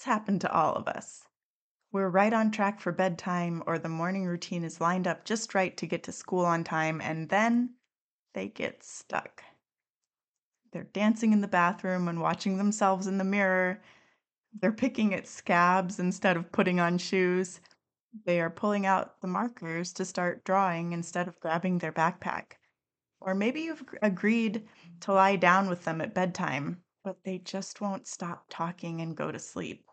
What's happened to all of us? We're right on track for bedtime, or the morning routine is lined up just right to get to school on time, and then they get stuck. They're dancing in the bathroom and watching themselves in the mirror. They're picking at scabs instead of putting on shoes. They are pulling out the markers to start drawing instead of grabbing their backpack. Or maybe you've agreed to lie down with them at bedtime, but they just won't stop talking and go to sleep.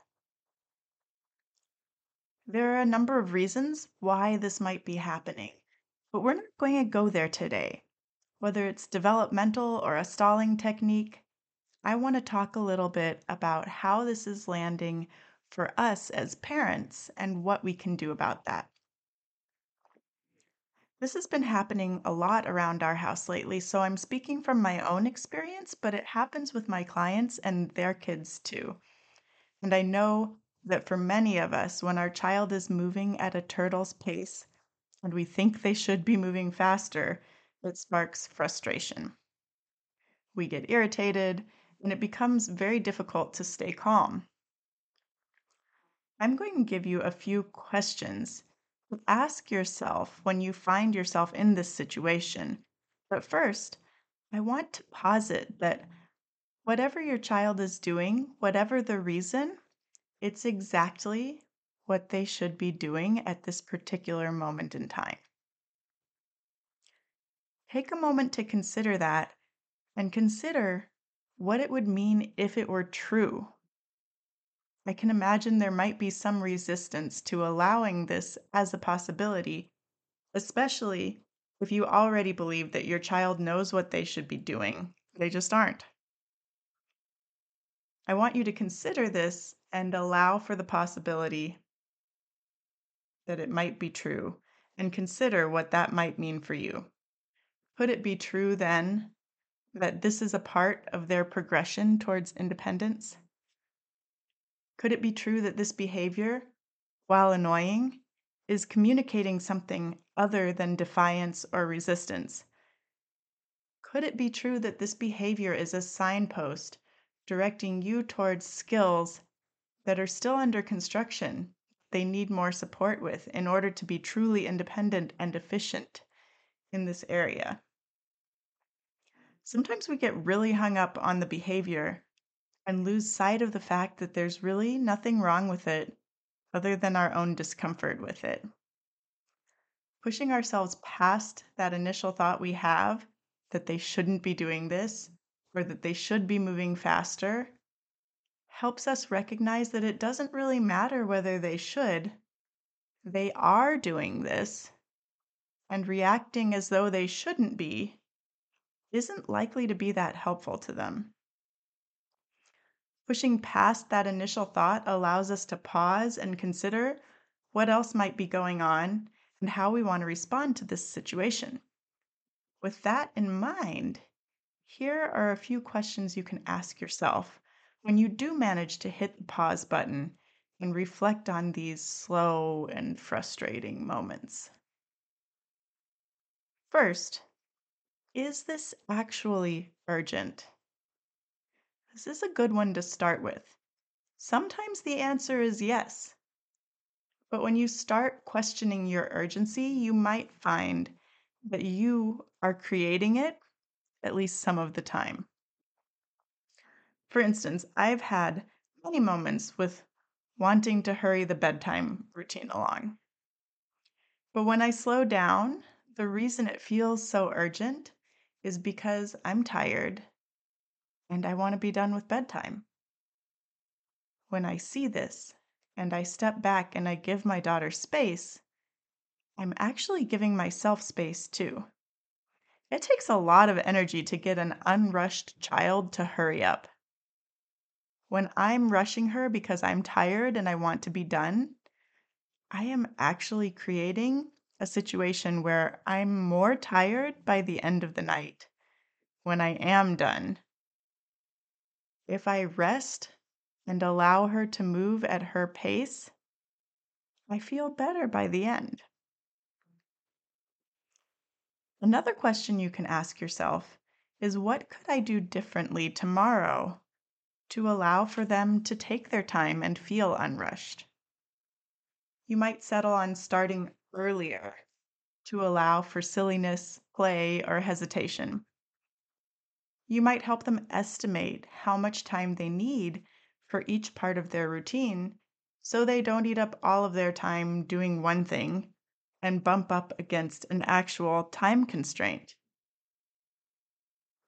There are a number of reasons why this might be happening, but we're not going to go there today. Whether it's developmental or a stalling technique, I want to talk a little bit about how this is landing for us as parents and what we can do about that. This has been happening a lot around our house lately, so I'm speaking from my own experience, but it happens with my clients and their kids too. And I know that for many of us, when our child is moving at a turtle's pace and we think they should be moving faster, it sparks frustration. We get irritated and it becomes very difficult to stay calm. I'm going to give you a few questions to ask yourself when you find yourself in this situation. But first, I want to posit that whatever your child is doing, whatever the reason, it's exactly what they should be doing at this particular moment in time. Take a moment to consider that and consider what it would mean if it were true. I can imagine there might be some resistance to allowing this as a possibility, especially if you already believe that your child knows what they should be doing. They just aren't. I want you to consider this and allow for the possibility that it might be true and consider what that might mean for you. Could it be true then that this is a part of their progression towards independence? Could it be true that this behavior, while annoying, is communicating something other than defiance or resistance? Could it be true that this behavior is a signpost directing you towards skills that are still under construction they need more support with in order to be truly independent and efficient in this area. Sometimes we get really hung up on the behavior and lose sight of the fact that there's really nothing wrong with it other than our own discomfort with it. Pushing ourselves past that initial thought we have that they shouldn't be doing this or that they should be moving faster helps us recognize that it doesn't really matter whether they should. They are doing this, and reacting as though they shouldn't be isn't likely to be that helpful to them. Pushing past that initial thought allows us to pause and consider what else might be going on and how we want to respond to this situation. With that in mind, here are a few questions you can ask yourself when you do manage to hit the pause button and reflect on these slow and frustrating moments. First, is this actually urgent? This is a good one to start with. Sometimes the answer is yes. But when you start questioning your urgency, you might find that you are creating it at least some of the time. For instance, I've had many moments with wanting to hurry the bedtime routine along. But when I slow down, the reason it feels so urgent is because I'm tired and I want to be done with bedtime. When I see this and I step back and I give my daughter space, I'm actually giving myself space too. It takes a lot of energy to get an unrushed child to hurry up. When I'm rushing her because I'm tired and I want to be done, I am actually creating a situation where I'm more tired by the end of the night when I am done. If I rest and allow her to move at her pace, I feel better by the end. Another question you can ask yourself is what could I do differently tomorrow to allow for them to take their time and feel unrushed? You might settle on starting earlier to allow for silliness, play, or hesitation. You might help them estimate how much time they need for each part of their routine so they don't eat up all of their time doing one thing and bump up against an actual time constraint.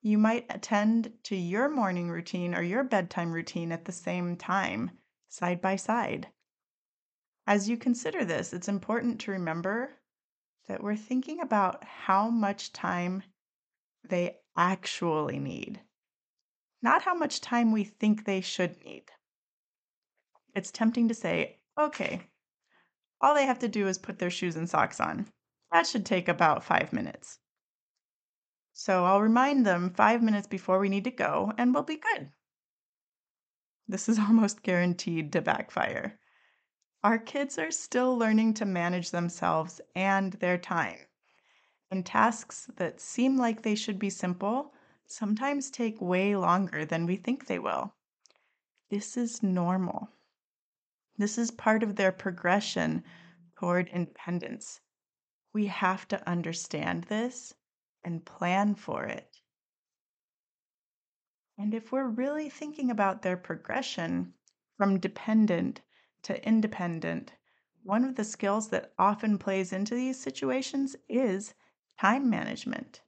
You might attend to your morning routine or your bedtime routine at the same time, side by side. As you consider this, it's important to remember that we're thinking about how much time they actually need, not how much time we think they should need. It's tempting to say, okay, all they have to do is put their shoes and socks on. That should take about five minutes. So I'll remind them five minutes before we need to go, and we'll be good. This is almost guaranteed to backfire. Our kids are still learning to manage themselves and their time. And tasks that seem like they should be simple sometimes take way longer than we think they will. This is normal. This is part of their progression toward independence. We have to understand this and plan for it. And if we're really thinking about their progression from dependent to independent, one of the skills that often plays into these situations is time management.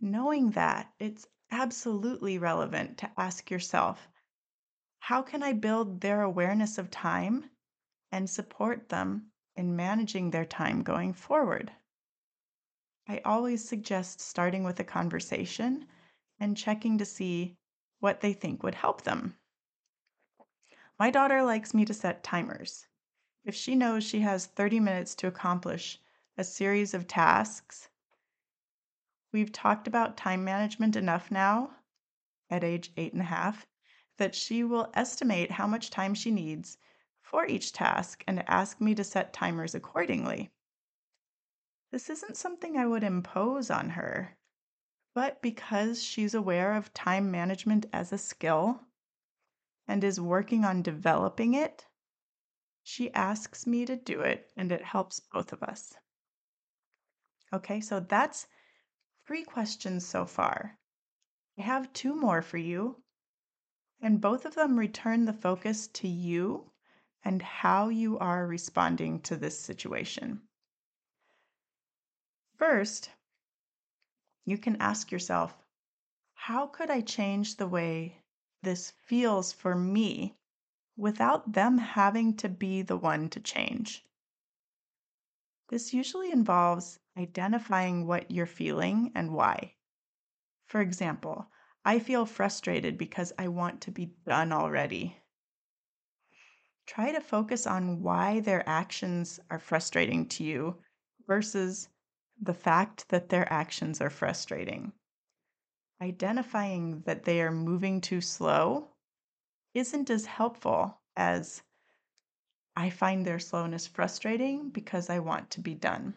Knowing that, it's absolutely relevant to ask yourself how can I build their awareness of time and support them in managing their time going forward? I always suggest starting with a conversation and checking to see what they think would help them. My daughter likes me to set timers. If she knows she has 30 minutes to accomplish a series of tasks, we've talked about time management enough now at age eight and a half that she will estimate how much time she needs for each task and ask me to set timers accordingly. This isn't something I would impose on her, but because she's aware of time management as a skill and is working on developing it, she asks me to do it and it helps both of us. Okay, so that's three questions so far. I have two more for you, and both of them return the focus to you and how you are responding to this situation. First, you can ask yourself, how could I change the way this feels for me without them having to be the one to change? This usually involves identifying what you're feeling and why. For example, I feel frustrated because I want to be done already. Try to focus on why their actions are frustrating to you versus the fact that their actions are frustrating. Identifying that they are moving too slow isn't as helpful as I find their slowness frustrating because I want to be done.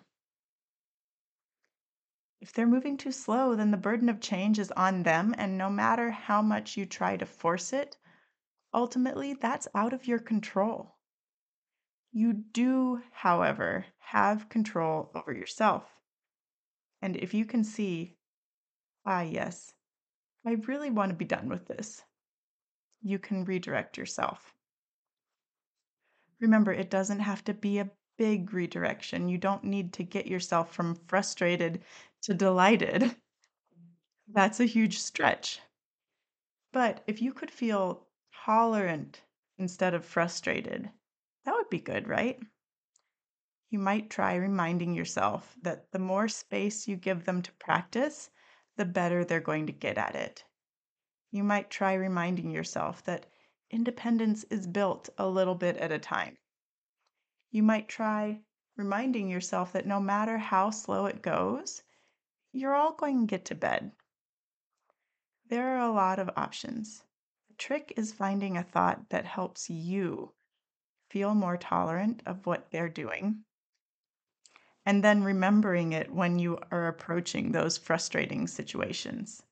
If they're moving too slow, then the burden of change is on them, and no matter how much you try to force it, ultimately that's out of your control. You do, however, have control over yourself. And if you can see, ah, yes, I really want to be done with this, you can redirect yourself. Remember, it doesn't have to be a big redirection. You don't need to get yourself from frustrated to delighted. That's a huge stretch. But if you could feel tolerant instead of frustrated, that would be good, right? You might try reminding yourself that the more space you give them to practice, the better they're going to get at it. You might try reminding yourself that independence is built a little bit at a time. You might try reminding yourself that no matter how slow it goes, you're all going to get to bed. There are a lot of options. The trick is finding a thought that helps you feel more tolerant of what they're doing, and then remembering it when you are approaching those frustrating situations.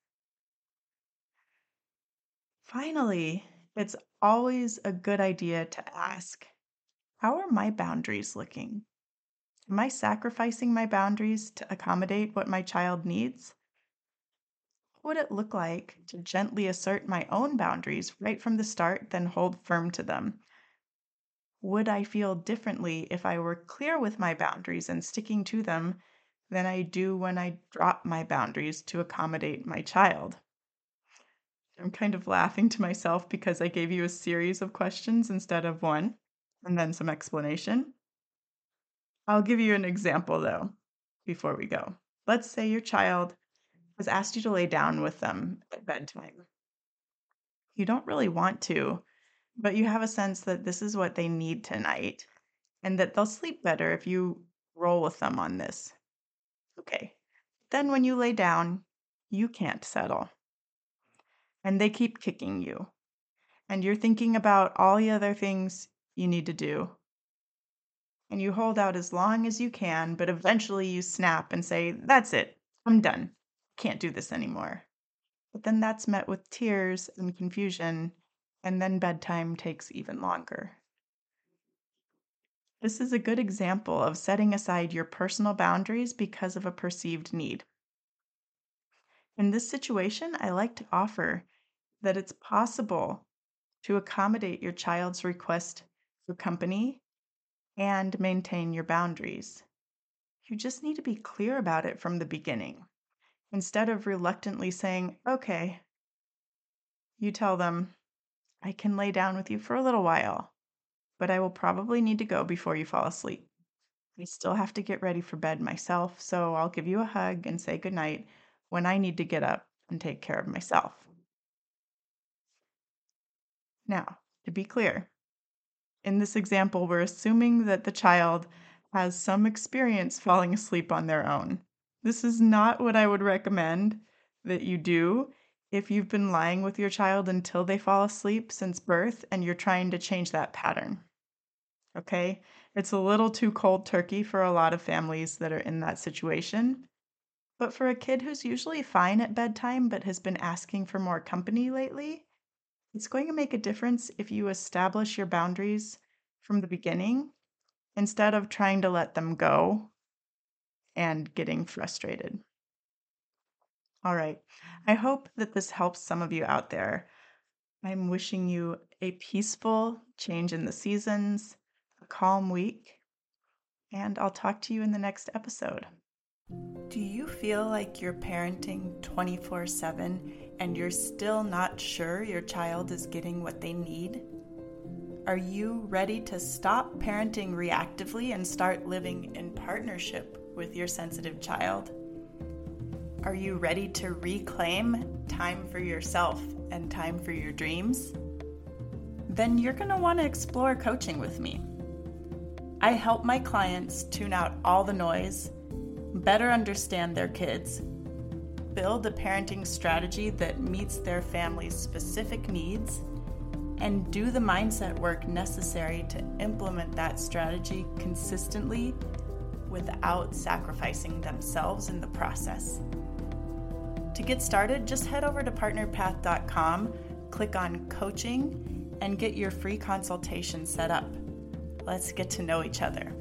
Finally, it's always a good idea to ask How are my boundaries looking? Am I sacrificing my boundaries to accommodate what my child needs? What would it look like to gently assert my own boundaries right from the start, then hold firm to them? Would I feel differently if I were clear with my boundaries and sticking to them than I do when I drop my boundaries to accommodate my child? I'm kind of laughing to myself because I gave you a series of questions instead of one, and then some explanation. I'll give you an example though before we go. Let's say your child has asked you to lay down with them at bedtime. You don't really want to, but you have a sense that this is what they need tonight and that they'll sleep better if you roll with them on this. Okay. Then when you lay down, you can't settle and they keep kicking you. And you're thinking about all the other things you need to do. And you hold out as long as you can, but eventually you snap and say, That's it, I'm done. Can't do this anymore. But then that's met with tears and confusion, and then bedtime takes even longer. This is a good example of setting aside your personal boundaries because of a perceived need. In this situation, I like to offer that it's possible to accommodate your child's request for company and maintain your boundaries. You just need to be clear about it from the beginning. Instead of reluctantly saying, okay, you tell them, I can lay down with you for a little while, but I will probably need to go before you fall asleep. I still have to get ready for bed myself, so I'll give you a hug and say goodnight when I need to get up and take care of myself. Now, to be clear, in this example, we're assuming that the child has some experience falling asleep on their own. This is not what I would recommend that you do if you've been lying with your child until they fall asleep since birth and you're trying to change that pattern. Okay? It's a little too cold turkey for a lot of families that are in that situation. But for a kid who's usually fine at bedtime but has been asking for more company lately, it's going to make a difference if you establish your boundaries from the beginning instead of trying to let them go and getting frustrated. All right. I hope that this helps some of you out there. I'm wishing you a peaceful change in the seasons, a calm week, and I'll talk to you in the next episode. Do you feel like you're parenting 24 7 and you're still not sure your child is getting what they need? Are you ready to stop parenting reactively and start living in partnership with your sensitive child? Are you ready to reclaim time for yourself and time for your dreams? Then you're going to want to explore coaching with me. I help my clients tune out all the noise better understand their kids, build a parenting strategy that meets their family's specific needs, and do the mindset work necessary to implement that strategy consistently without sacrificing themselves in the process. To get started, just head over to partnerpath.com, click on coaching, and get your free consultation set up. Let's get to know each other.